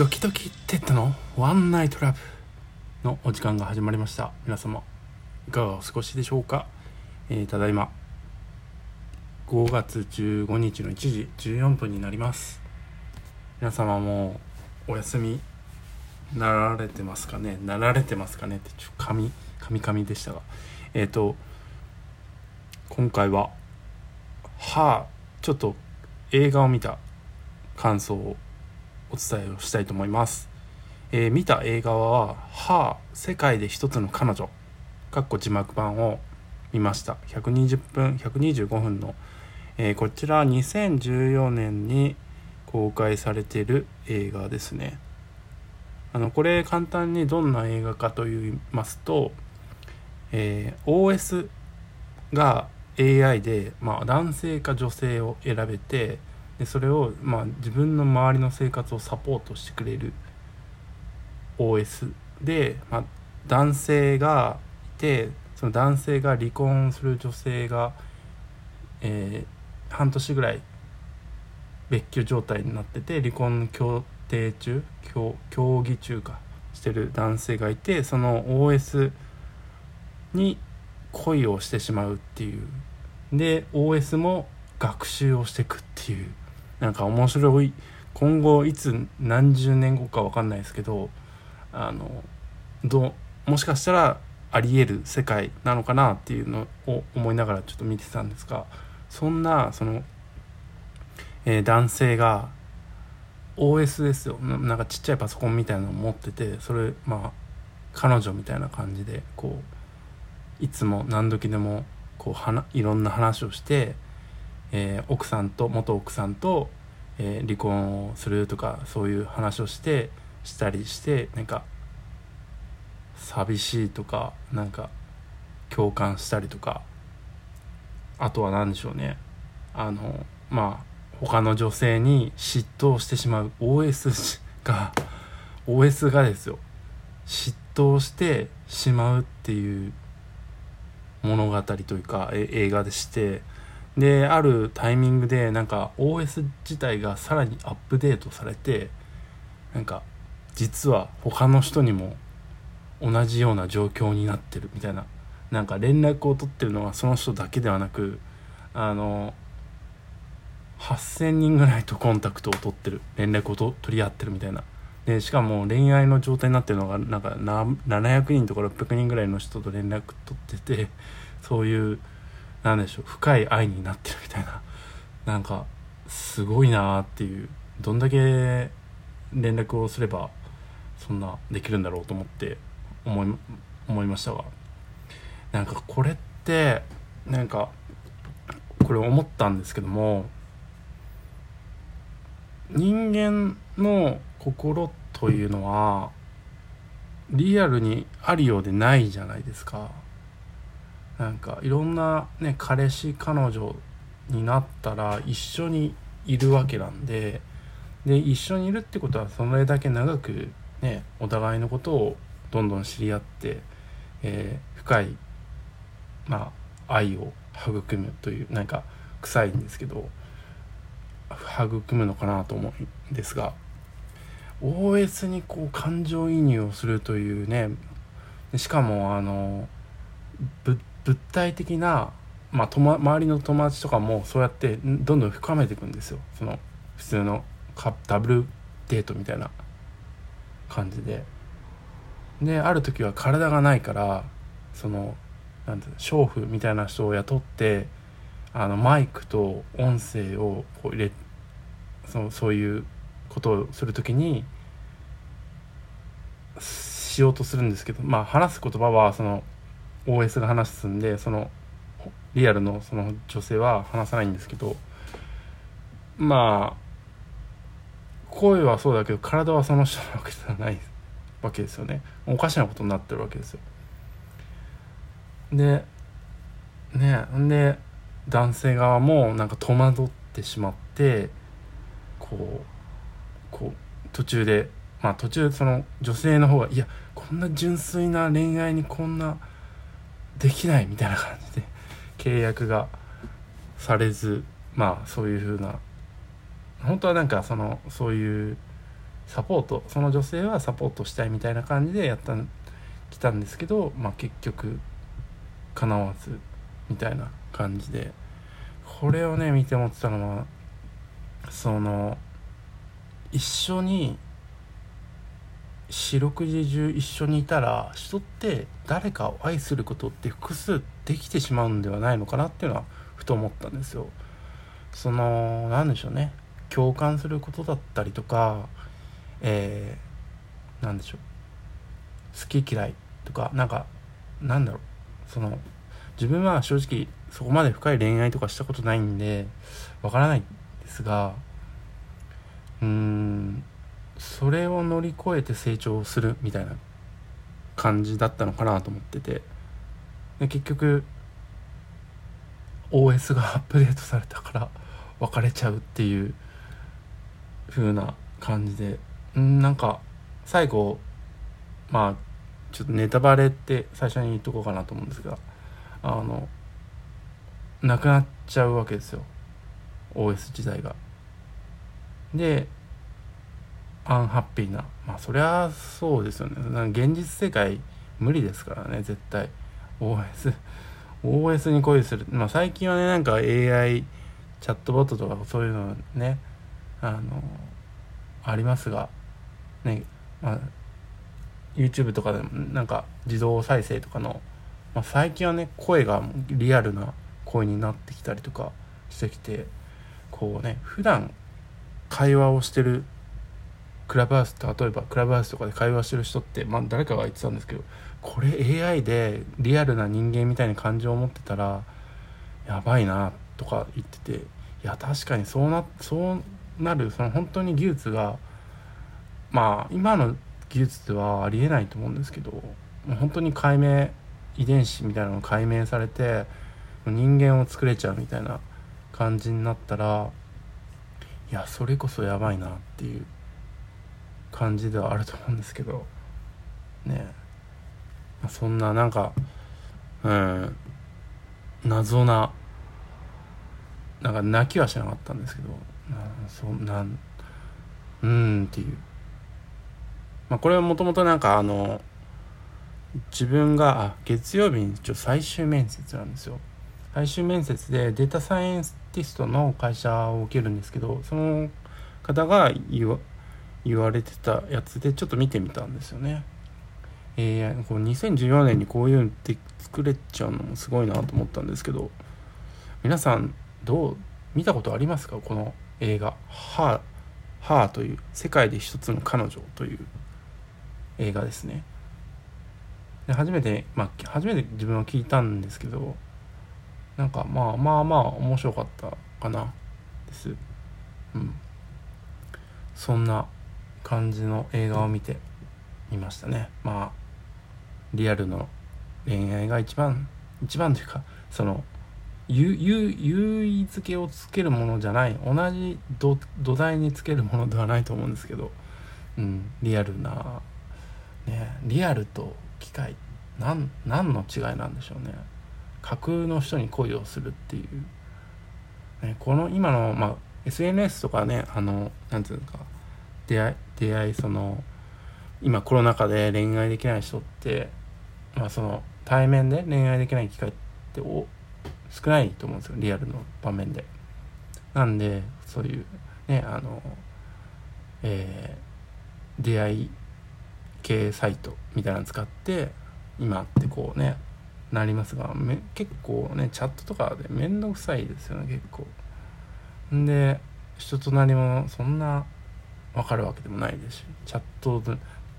ドキドキテッドの？ワンナイトラブのお時間が始まりました。皆様いかがお過ごしでしょうか、えー、ただいま5月15日の1時14分になります。皆様もお休みなられてますかね？なられてますかねってちょっと紙紙紙でしたが。えっ、ー、と今回ははあちょっと映画を見た感想をお伝えをしたいと思います、えー、見た映画は「はあ世界で一つの彼女」かっこ字幕版を見ました。120分125分の、えー、こちら2014年に公開されている映画ですね。あのこれ簡単にどんな映画かと言いますと、えー、OS が AI で、まあ、男性か女性を選べてでそれを、まあ、自分の周りの生活をサポートしてくれる OS で、まあ、男性がいてその男性が離婚する女性が、えー、半年ぐらい別居状態になってて離婚協定中協議中かしてる男性がいてその OS に恋をしてしまうっていう。で OS も学習をしていくっていう。なんか面白い。今後いつ何十年後か分かんないですけどあのどもしかしたらありえる世界なのかなっていうのを思いながらちょっと見てたんですがそんなその、えー、男性が OS ですよなんかちっちゃいパソコンみたいなのを持っててそれまあ彼女みたいな感じでこういつも何時でもこうはいろんな話をしてえー、奥さんと元奥さんと、えー、離婚をするとかそういう話をしてしたりしてなんか寂しいとかなんか共感したりとか。あとは何でしょうね。あのまあ他の女性に嫉妬してしまう OS が OS がですよ。嫉妬してしまうっていう物語というか映画でしてであるタイミングでなんか OS 自体がさらにアップデートされてなんか実は他の人にも同じような状況になってるみたいななんか連絡を取ってるのはその人だけではなくあの8,000人ぐらいとコンタクトを取ってる連絡をと取り合ってるみたいな。でしかも恋愛の状態になってるのがなんか700人とか600人ぐらいの人と連絡取っててそういうなんでしょう深い愛になってるみたいな。なんかすごいなっていう。どんだけ連絡をすればそんなできるんだろうと思って思い思いましたが。なんかこれってなんかこれ思ったんですけども人間の心というのはリアルにあるようでないじゃないですか。なんかいろんなね彼氏彼女になったら一緒にいるわけなんでで一緒にいるってことはそれだけ長くねお互いのことをどんどん知り合って、えー、深いまあ愛を育むというなんか臭いんですけど育むのかなと思うんですが OS にこう感情移入をするというねしかもあの物物体的な、まあ、とま、周りの友達とかもそうやってどんどん深めていくんですよ。その普通のカダブルデートみたいな感じで。である時は体がないからそのなんて娼婦みたいな人を雇ってあのマイクと音声をこう入れそそういうことをする時にしようとするんですけどまあ話す言葉はその OS が話すんでそのリアルのその女性は話さないんですけどまあ声はそうだけど体はその人なわけじゃないわけですよね。おかしなことになってるわけですよ。でねんで男性側もなんか戸惑ってしまってこうこう途中でまあ途中その女性の方がいやこんな純粋な恋愛にこんなできないみたいな感じで契約がされずまあそういう風な。本当はなんかそのそういうサポートその女性はサポートしたいみたいな感じでやった来たんですけど、まあ、結局叶わずみたいな感じで。これをね見て思ってたのはその一緒に四六時中一緒にいたら人って誰かを愛することって複数できてしまうんではないのかなっていうのはふと思ったんですよ。その何でしょうね。共感することだったりとかえー、何でしょう。好き嫌いとかなんかなんだろう。その自分は正直そこまで深い恋愛とかしたことないんでわからないんですがうーん。それを乗り越えて成長するみたいな感じだったのかなと思ってて。で結局 OS がアップデートされたから別れちゃうっていう風な感じで。んなんか最後まあちょっとネタバレって最初に言っとこうかなと思うんですがあのなくなっちゃうわけですよ。OS 時代が。でアンハッピーな。まあそりゃそうですよね。現実世界無理ですからね絶対。OS OS に恋する。まあ最近はねなんか AI チャットボットとかそういうのねあのありますが。ねまあ YouTube とかでもなんか自動再生とかの、まあ、最近はね声がリアルな声になってきたりとかしてきてこうね普段会話をしてるクラブハウス例えばクラブハウスとかで会話してる人って、まあ、誰かが言ってたんですけどこれ AI でリアルな人間みたいな感情を持ってたらやばいなとか言ってていや確かにそうなそうなるその本当に技術がまあ今の技術ではありえないと思うんですけど本当に解明遺伝子みたいなのが解明されて人間を作れちゃうみたいな感じになったらいやそれこそやばいなっていう。感じではあると思うんですけどね。そんななんかうん謎ななんか泣きはしなかったんですけどそんなんうんっていう。まあ、これはもともとなんかあの自分が月曜日に一応最終面接なんですよ。最終面接でデータサイエンティストの会社を受けるんですけどその方が言わ言われてたやつでちょっと見てみたんですよね。えー、こう2014年にこういうのって作れちゃうのもすごいなと思ったんですけど皆さんどう見たことありますか？この映画「ハー」ハーという「世界で一つの彼女」という映画ですね。で初めてまあ初めて自分は聞いたんですけどなんかまあまあまあ面白かったかな。です。うん。そんな感じの映画を見てみましたね。まあリアルの恋愛が一番一番というかその優位付けをつけるものじゃない同じ土台につけるものではないと思うんですけど、うん、リアルなねリアルと機械何何の違いなんでしょうね。架空の人に恋をするっていう、ね、この今の、まあ、SNS とかねあのなんていうか出会い出会いその今コロナ禍で恋愛できない人って、まあ、その対面で恋愛できない機会ってお少ないと思うんですよリアルの場面で。なんでそういうねあのえー、出会い系サイトみたいなの使って今ってこうねなりますがめ結構ねチャットとかで面倒くさいですよね結構んで人となりもそんな分かるわけでもないですしチャット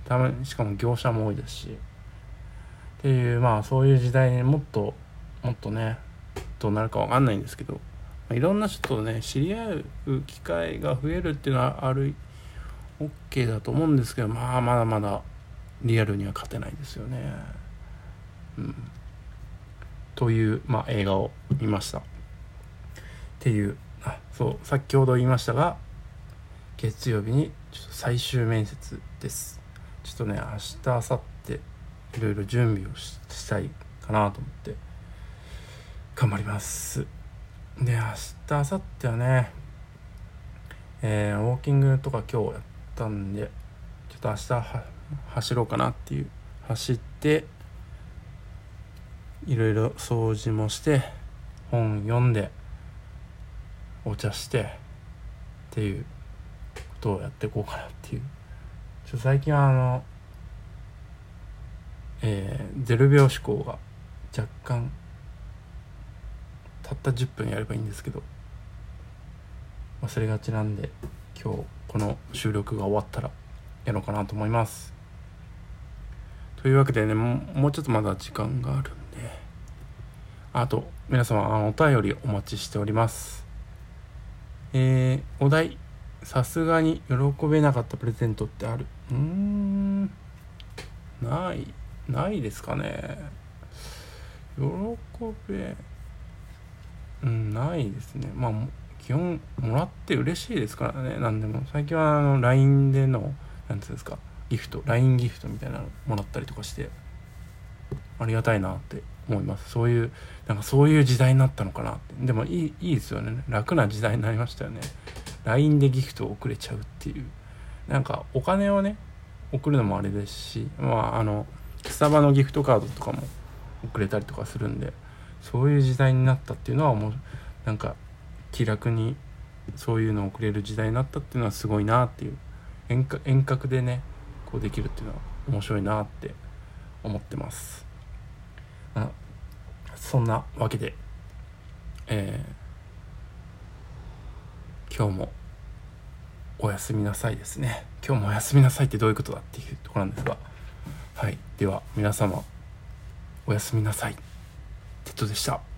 ためしかも業者も多いですしっていうまあそういう時代にもっともっとねどうなるか分かんないんですけど、まあ、いろんな人とね知り合う機会が増えるっていうのはある OK だと思うんですけどまあまだまだリアルには勝てないですよね。うん、という、まあ、映画を見ました。っていうあそう先ほど言いましたが月曜日にちょっと最終面接です。ちょっとね明日明後日いろいろ準備をしたいかなと思って頑張ります。で明日明後日はね、えー、ウォーキングとか今日やったんでちょっと明日走ろうかなっていう走っていろいろ掃除もして本読んでお茶してっていうとやっていこうかなっていう。ちょ最近はあのえー、0秒思考が若干たった10分やればいいんですけど忘れがちなんで今日この収録が終わったらやろうかなと思います。というわけでねもうちょっとまだ時間があるんであと皆様あのお便りお待ちしております。えー、お題さすがに喜べなかったプレゼントってある。うーん。ないないですかね。喜べうんないですね。まあ基本もらって嬉しいですからね。何でも。最近はあの LINE での何ていうんですか。ギフト。LINE ギフトみたいなのもらったりとかして。ありがたいなって思います。そういうなんかそういう時代になったのかなって。でもいいいいですよね。楽な時代になりましたよね。LINE でギフトを送れちゃうっていう。なんかお金をね送るのもあれですしまああのスタバのギフトカードとかも送れたりとかするんでそういう時代になったっていうのはもうなんか気楽にそういうのを送れる時代になったっていうのはすごいなっていう遠遠隔でねこうできるっていうのは面白いなって思ってます。そんなわけでえー、今日もおやすみなさいですね。今日もおやすみなさいってどういうことだっていうところなんですが。はい。では皆様おやすみなさいテッドでした。